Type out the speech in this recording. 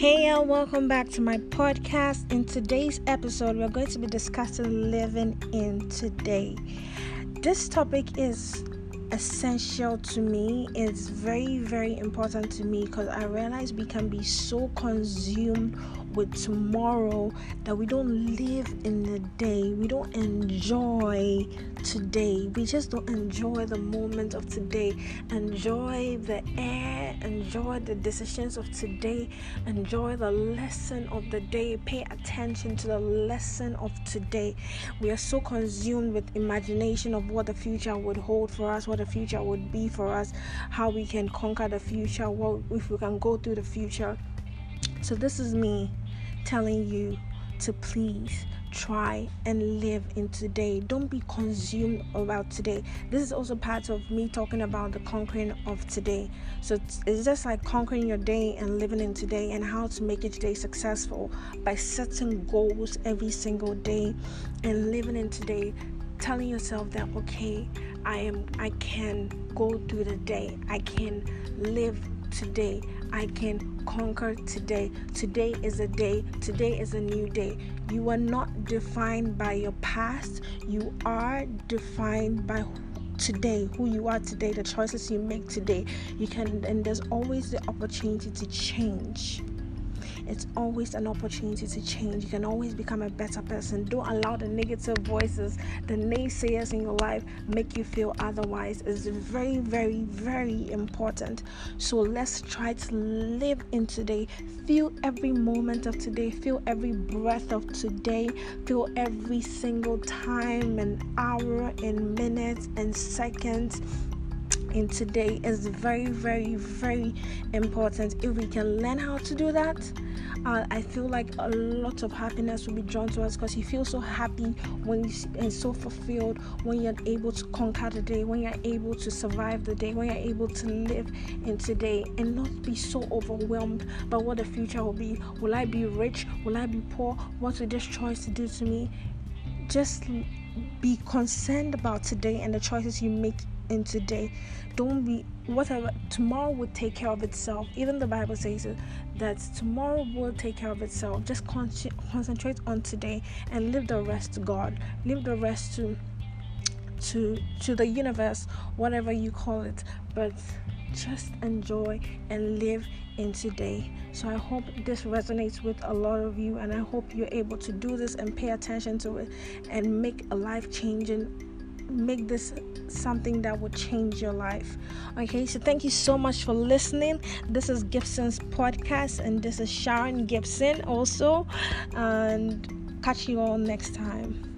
Hey, and welcome back to my podcast. In today's episode, we're going to be discussing living in today. This topic is essential to me. It's very, very important to me because I realize we can be so consumed with tomorrow that we don't live in the day. We don't enjoy today. We just don't enjoy the moment of today. Enjoy the air, enjoy the decisions of today, enjoy the lesson of the day. Pay attention to the lesson of today. We are so consumed with imagination of what the future would hold for us, what the future would be for us, how we can conquer the future, what if we can go through the future. So this is me telling you to please try and live in today. Don't be consumed about today. This is also part of me talking about the conquering of today. So it's just like conquering your day and living in today and how to make your day successful by setting goals every single day and living in today. Telling yourself that okay, I am I can go through the day. I can live today. I can conquer today. Today is a day. Today is a new day. You are not defined by your past. You are defined by today, who you are today, the choices you make today. You can and there's always the opportunity to change it's always an opportunity to change. You can always become a better person. Don't allow the negative voices, the naysayers in your life make you feel otherwise. It's very, very, very important. So let's try to live in today. Feel every moment of today. Feel every breath of today. Feel every single time and hour and minutes and seconds in today is very, very, very important. If we can learn how to do that, uh, I feel like a lot of happiness will be drawn to us because you feel so happy when you and so fulfilled when you're able to conquer the day, when you're able to survive the day, when you're able to live in today and not be so overwhelmed by what the future will be. Will I be rich? Will I be poor? What will this choice do to me? Just be concerned about today and the choices you make in today. Don't be whatever tomorrow will take care of itself. Even the Bible says that tomorrow will take care of itself. Just con- concentrate on today and leave the rest to God. Leave the rest to to to the universe, whatever you call it. But just enjoy and live in today. So I hope this resonates with a lot of you, and I hope you're able to do this and pay attention to it and make a life changing make this something that will change your life. Okay, so thank you so much for listening. This is Gibson's podcast, and this is Sharon Gibson also. And catch you all next time.